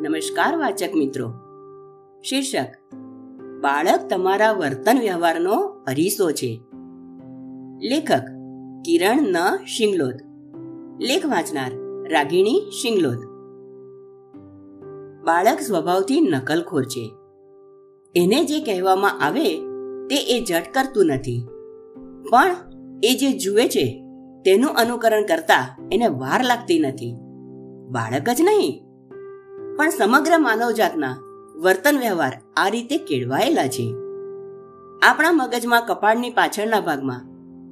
નમસ્કાર વાચક મિત્રો. શીર્ષક, બાળક તમારા વર્તન વ્યવહારનો અરીસો છે. લેખક, કિરણ ન શિંગલોદ લેખ વાંચનાર, રાગિણી શિંગલોદ બાળક સ્વભાવથી નકલખોર છે. એને જે કહેવામાં આવે, તે એ જટ કરતું નથી. પણ એ જે જુએ છે, તેનું અનુકરણ કરતા એને વાર લાગતી નથી. બાળક જ નહીં પણ સમગ્ર માનવજાતના વર્તન વ્યવહાર આ રીતે કેળવાયેલા છે. આપણા મગજમાં કપાળની પાછળના ભાગમાં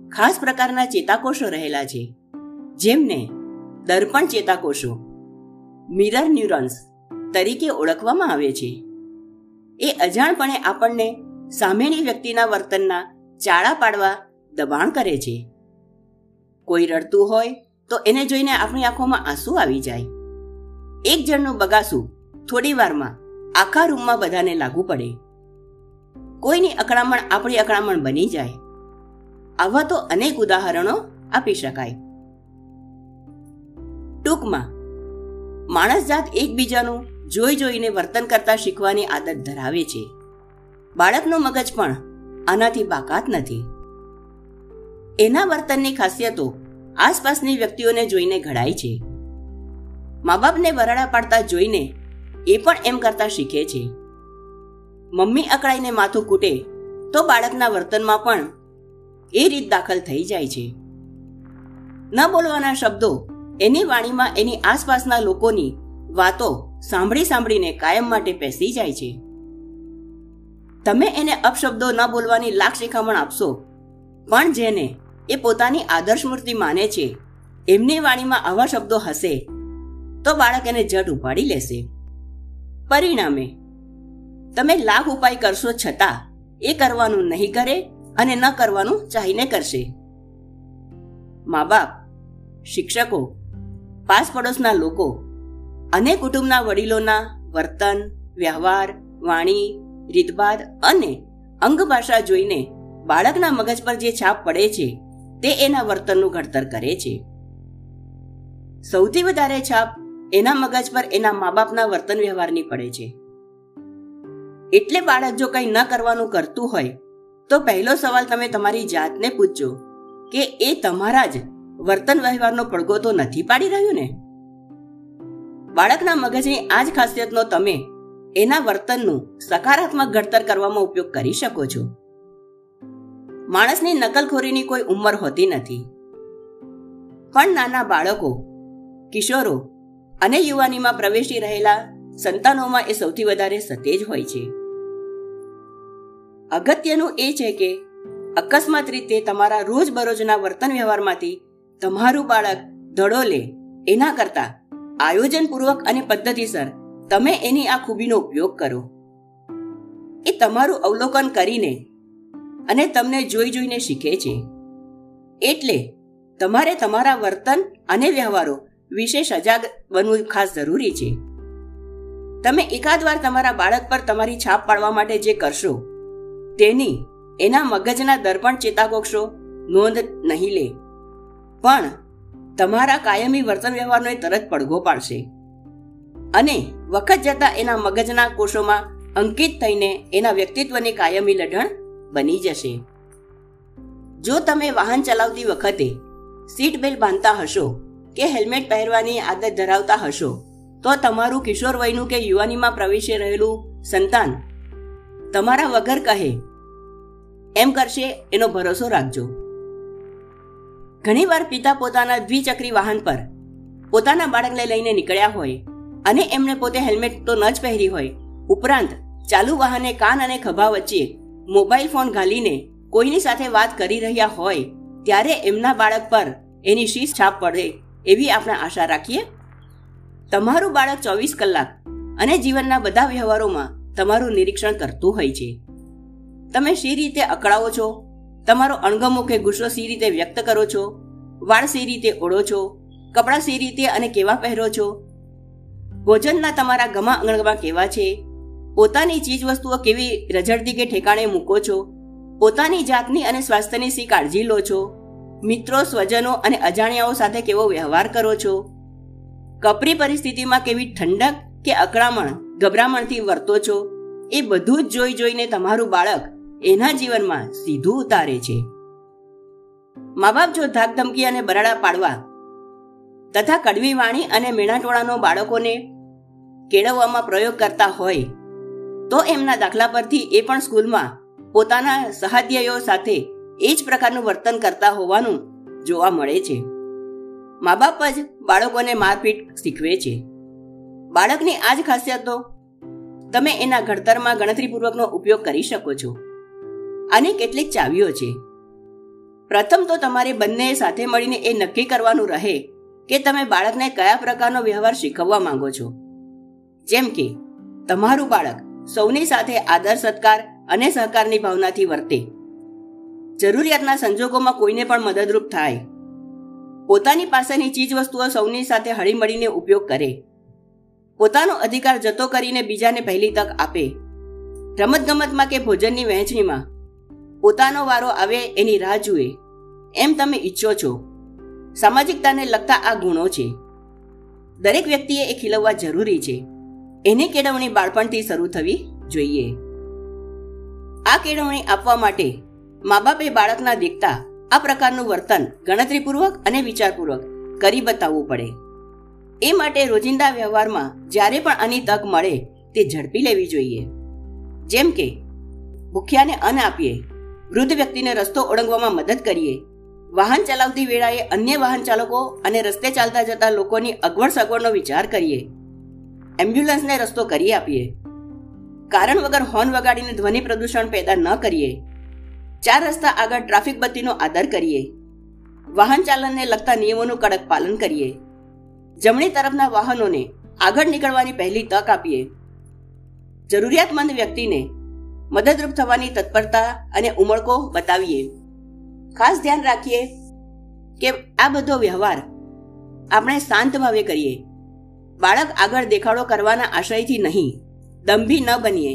ખાસ પ્રકારના ચેતાકોષો રહેલા છે, જેમને દર્પણ ચેતાકોષો, મિરર ન્યુરોન્સ તરીકે ઓળખવામાં આવે છે. એ અજાણપણે આપણને સામેની વ્યક્તિના વર્તનના ચાળા પાડવા દબાણ કરે છે. કોઈ રડતું હોય તો એને જોઈને આપણી આંખોમાં આંસુ આવી જાય. એક જણનું બગાસું થોડી વારમાં આખા રૂમમાં બધાને લાગુ પડે. કોઈની અકળામણ આપણી અકળામણ બની જાય. આવા તો અનેક ઉદાહરણો આપી શકાય. ટૂંકમાં, માણસ જાત એકબીજાનું જોઈ જોઈને વર્તન કરતા શીખવાની આદત ધરાવે છે. બાળકનું મગજ પણ આનાથી બાકાત નથી. એના વર્તનની ખાસિયતો આસપાસની વ્યક્તિઓને જોઈને ઘડાય છે. મા બાપને વરાડા પાડતા જોઈને એ પણ એમ કરતા શીખે છે. મમ્મી અકળાઈને માથું કૂટે તો બાળકના વર્તનમાં પણ એ રીત દાખલ થઈ જાય છે. ન બોલવાના શબ્દો એની વાણીમાં એની આસપાસના લોકોની વાતો સાંભળી સાંભળીને કાયમ માટે પેસી જાય છે. તમે એને અપશબ્દો ન બોલવાની લાખ શિખામણ આપશો, પણ જેને એ પોતાની આદર્શ મૂર્તિ માને છે, એમની વાણીમાં આવા શબ્દો હશે તો બાળક એને જટ ઉપાડી લેશે. પરિણામે, તમે લાખ ઉપાય કરશો છતાં એ કરવાનું નહીં કરે અને ન કરવાનું ચાહીને કરશે. મા બાપ શિક્ષકો પાસ પડોશના લોકો અને કુટુંબના વડીલોના વર્તન, વ્યવહાર, વાણી, રીતભાત અને અંગભાષા જોઈને બાળકના મગજ પર જે છાપ પડે છે તે એના વર્તનનું ઘડતર કરે છે. સૌથી વધારે છાપ એના મગજ પર એના મા બાપના વર્તન વ્યવહારની પડે છે. એટલે બાળક જો કંઈ ન કરવાનું કરતું હોય, તો પહેલો સવાલ તમે તમારી જાતને પૂછજો કે એ તમારા જ વર્તન વ્યવહારનો પડઘો તો નથી પાડી રહ્યું ને? બાળકના મગજની આ જ ખાસિયતનો તમે એના વર્તનનું સકારાત્મક ઘડતર કરવામાં ઉપયોગ કરી શકો છો. માણસની નકલખોરીની કોઈ ઉંમર હોતી નથી. પણ નાના બાળકો, કિશોરો અને યુવાનીમાં પ્રવેશી રહેલા સંતાનોમાં એ સૌથી વધારે સતેજ હોય છે. અગત્યનું એ છે કે, અકસ્માત રીતે તમારા રોજબરોજના વર્તન વ્યવહારમાંથી તમારું બાળક ધડો લે. એના કરતા આયોજનપૂર્વક અને પદ્ધતિસર તમે એની આ ખૂબીનો ઉપયોગ કરો. એ તમારું અવલોકન કરીને અને તમને જોઈ જોઈને શીખે છે. એટલે તમારે તમારા વર્તન અને વ્યવહારો વિશે સજાગ બનવું ખાસ જરૂરી છે. તમે એકાદ વાર તમારા બાળક પર તમારી છાપ પાડવા માટે જે કરશો, તેની, એના મગજના દર્પણ ચેતાકોક્ષો નોંધ નહીં લે. પણ, તમારા કાયમી વર્તન વ્યવહારનો એ તરત પડઘો પાડશે. અને વખત જતા એના મગજના કોષોમાં અંકિત થઈને એના વ્યક્તિત્વની કાયમી લઢણ બની જશે. જો તમે વાહન ચલાવતી વખતે સીટ બેલ્ટ બાંધતા હશો કે હેલ્મેટ પહેરવાની આદત ધરાવતા હશો, તો તમારું કિશોર વયનું કે યુવાનીમાં પ્રવેશી રહેલું સંતાન તમારા વગર કહે. એમ કરશે, એનો ભરોસો રાખજો. ઘણીવાર પિતા પોતાના દ્વિચક્રી વાહન પર પોતાના બાળકને લઈને નીકળ્યા હોય અને એમણે પોતે હેલ્મેટ તો ન જ પહેરી હોય, ઉપરાંત ચાલુ વાહને કાન અને ખભા વચ્ચે મોબાઈલ ફોન ઘાલીને કોઈની સાથે વાત કરી રહ્યા હોય, ત્યારે એમના બાળક પર એની શીશ છાપ પડે. એવી આપણે આશા રાખીએ. તમારું બાળક ચોવીસ કલાક અને જીવનના બધા વ્યવહારોમાં તમારું નિરીક્ષણ કરતું હોય છે. તમે શી રીતે અકળાવો છો? તમારો અણગમો કે ગુસ્સો સી રીતે વ્યક્ત કરો છો? વાળ સી રીતે ઓળો છો? કપડાં સી રીતે અને કેવા પહેરો છો? ભોજનના તમારા ગમા અંગણમાં કેવા છે? પોતાની ચીજ વસ્તુઓ કેવી રઝળતી કે ઠેકાણે મૂકો છો? પોતાની જાતની અને સ્વાસ્થ્યની સી કાળજી લો છો? મિત્રો, સ્વજનો અને અજાણ્યાઓ સાથે કેવો વ્યવહાર કરો છો? કપરી પરિસ્થિતિમાં કેવી ઠંડક કે અકળામણ, ગભરામણથી વર્તો છો? એ બધું જ જોઈ જોઈને તમારું બાળક એના જીવનમાં સીધું ઉતારે છે. મા બાપ જો ધાકધમકી અને બરાડા પાડવા તથા કડવી વાણી અને મેણાટોળાનો બાળકોને કેળવવામાં પ્રયોગ કરતા હોય, તો એમના દાખલા પરથી એ પણ સ્કૂલમાં પોતાના સહાધ્યયો સાથે એ જ પ્રકારનું વર્તન કરતા હોવાનું જોવા મળે છે. મા બાપ જ બાળકોને મારપીટ શીખવે છે. બાળકની આ જ ખાસિયતો તમે એના ઘડતરમાં ગણતરીપૂર્વકનો ઉપયોગ કરી શકો છો. આની કેટલીક ચાવીઓ છે. પ્રથમ તો તમારે બંને સાથે મળીને એ નક્કી કરવાનું રહે કે તમે બાળકને કયા પ્રકારનો વ્યવહાર શીખવવા માંગો છો. જેમ કે, તમારું બાળક સૌની સાથે આદર સત્કાર અને સહકારની ભાવનાથી વર્તે. જરૂરિયાતના સંજોગોમાં કોઈને પણ મદદરૂપ થાય. પોતાની પાસેની ચીજવસ્તુઓ સૌની સાથે હળીમળીને ઉપયોગ કરે. પોતાનો અધિકાર જતો કરીને બીજાને પહેલી તક આપે. રમતગમતમાં કે ભોજનની વહેંચણીમાં પોતાનો વારો આવે એની રાહ જુએ. એમ તમે ઈચ્છો છો. સામાજિકતાને લગતા આ ગુણો છે. દરેક વ્યક્તિએ એ ખીલવવા જરૂરી છે. એની કેળવણી બાળપણથી શરૂ થવી જોઈએ. આ કેળવણી આપવા માટે મા બાપે બાળકના દેખતા આ પ્રકારનું વર્તન ગણતરીપૂર્વક અને વિચારપૂર્વક કરી બતાવવું પડે. એ માટે રોજિંદા વ્યવહારમાં જ્યારે પણ આની તક મળે તે ઝડપી લેવી જોઈએ. જેમ કે, ભૂખ્યાને અન્ન આપીએ, વૃદ્ધ વ્યક્તિને રસ્તો ઓળંગવામાં મદદ કરીએ, વાહન ચલાવતી વેળાએ અન્ય વાહન ચાલકો અને રસ્તે ચાલતા જતા લોકોની અગવડ સગવડનો વિચાર કરીએ, એમ્બ્યુલન્સને રસ્તો કરી આપીએ, કારણ વગર હોર્ન વગાડીને ધ્વનિ પ્રદૂષણ પેદા ન કરીએ ચાર રસ્તા આગળ ટ્રાફિક બત્તીનો આદર કરીએ. વાહન ચાલનને લગતા નિયમોનું કડક પાલન કરીએ. જમણી તરફના વાહનોને આગળ નીકળવાની પહેલી તક આપીએ. જરૂરિયાતમંદ વ્યક્તિને મદદરૂપ થવાની તત્પરતા અને ઉમળકો બતાવીએ. ખાસ ધ્યાન રાખીએ કે આ બધો વ્યવહાર આપણે શાંત ભાવે કરીએ. બાળક આગળ દેખાડો કરવાના આશયથી નહીં, દંભી ન બનીએ.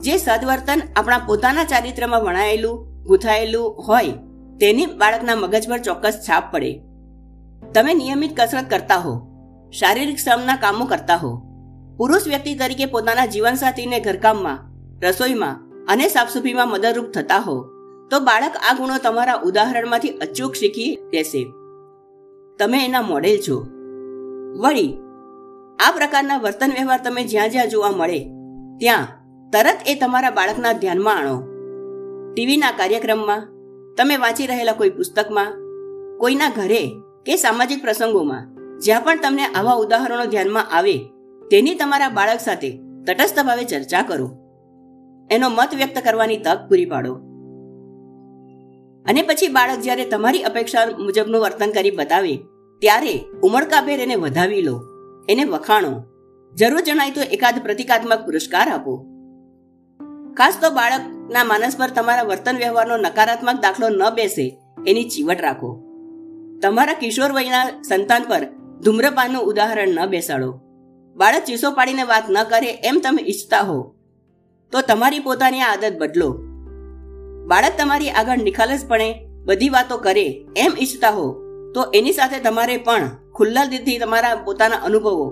જે સદવર્તન આપણા પોતાના ચારિત્રમાં વણાયેલું ગૂંથાયેલું હોય તેની બાળકના મગજ પર ચોક્કસ છાપ પડે. તમે નિયમિત કસરત કરતા હો, શારીરિક શ્રમના કામો કરતા હો. પુરુષ વ્યક્તિ તરીકે પોતાના જીવનસાથીને ઘરકામમાં, રસોઈમાં અને સાફસૂફીમાં મદદરૂપ થતા હો, તો બાળક આ ગુણો તમારા ઉદાહરણમાંથી અચૂક શીખી લેશે. તમે એના મોડેલ છો. વળી, આ પ્રકારના વર્તન વ્યવહાર તમે જ્યાં જ્યાં જોવા મળે, ત્યાં તરત એ તમારા બાળકના ધ્યાનમાં આણો. ટીવીના કાર્યક્રમમાં, તમે વાંચી રહેલા કોઈ પુસ્તકમાં, કોઈના ઘરે કે સામાજિક પ્રસંગોમાં, જ્યાં પણ તમને આવા ઉદાહરણો ધ્યાનમાં આવે, તેની તમારા બાળક સાથે તટસ્થ ભાવે ચર્ચા કરો. એનો મત વ્યક્ત કરવાની તક પૂરી પાડો. અને પછી બાળક જ્યારે તમારી અપેક્ષા મુજબનું વર્તન કરી બતાવે, ત્યારે ઉમળકાભેર એને વધાવી લો, એને વખાણો. જરૂર જણાય તો એકાદ પ્રતિકાત્મક પુરસ્કાર આપો. ખાસ તો બાળકના માનસ પર તમારા વર્તન વ્યવહારનો નકારાત્મક દાખલો ન બેસે, એની ચીવટ રાખો. તમારા કિશોર વયના સંતાન પર ધૂમ્રપાનનું ઉદાહરણ ન બેસાડો. બાળક ચીસો પાડીને વાત ન કરે એમ તમે ઈચ્છતા હો, તો તમારી પોતાની આદત બદલો. બાળક તમારી આગળ નિખાલસપણે બધી વાતો કરે એમ ઈચ્છતા હો, તો એની સાથે તમારે પણ ખુલ્લા દિલથી તમારા પોતાના અનુભવો,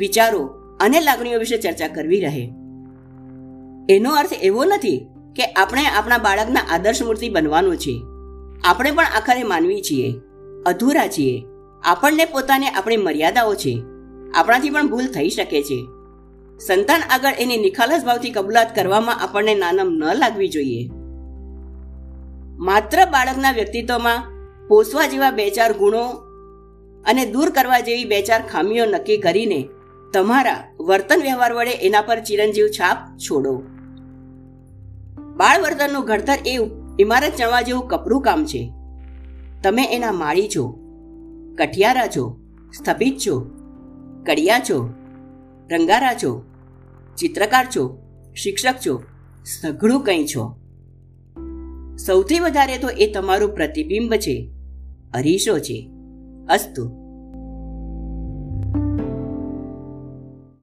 વિચારો અને લાગણીઓ વિશે ચર્ચા કરવી રહે. એનો અર્થ એવો નથી કે આપણે આપણા બાળકના આદર્શ મૂર્તિ બનવાનું છે. આપણે પણ આખરે માનવી છીએ, અધૂરા છીએ. આપણને પોતાને આપણી મર્યાદાઓ છે. આપણાથી પણ ભૂલ થઈ શકે છે. સંતાન આગળ એની નિખાલસ ભાવથી કબૂલાત કરવામાં આપણને નાનમ ન લાગવી જોઈએ. માત્ર બાળકના વ્યક્તિત્વમાં પોસવા જેવા બે ચાર ગુણો અને દૂર કરવા જેવી બે ચાર ખામીઓ નક્કી કરીને તમારા વર્તન વ્યવહાર વડે એના પર ચિરંજીવ છાપ છોડો. બાળ વર્તનનું ઘડતર એ ઇમારત ચણવા જેવું કપરું કામ છે. તમે એના માળી છો, કઠિયારા છો, સ્થપિત છો, કડિયા છો, રંગારા છો, ચિત્રકાર છો, શિક્ષક છો, સઘળું કંઈ છો. સૌથી વધારે તો એ તમારું પ્રતિબિંબ છે, અરીસો છે, અસ્તુ.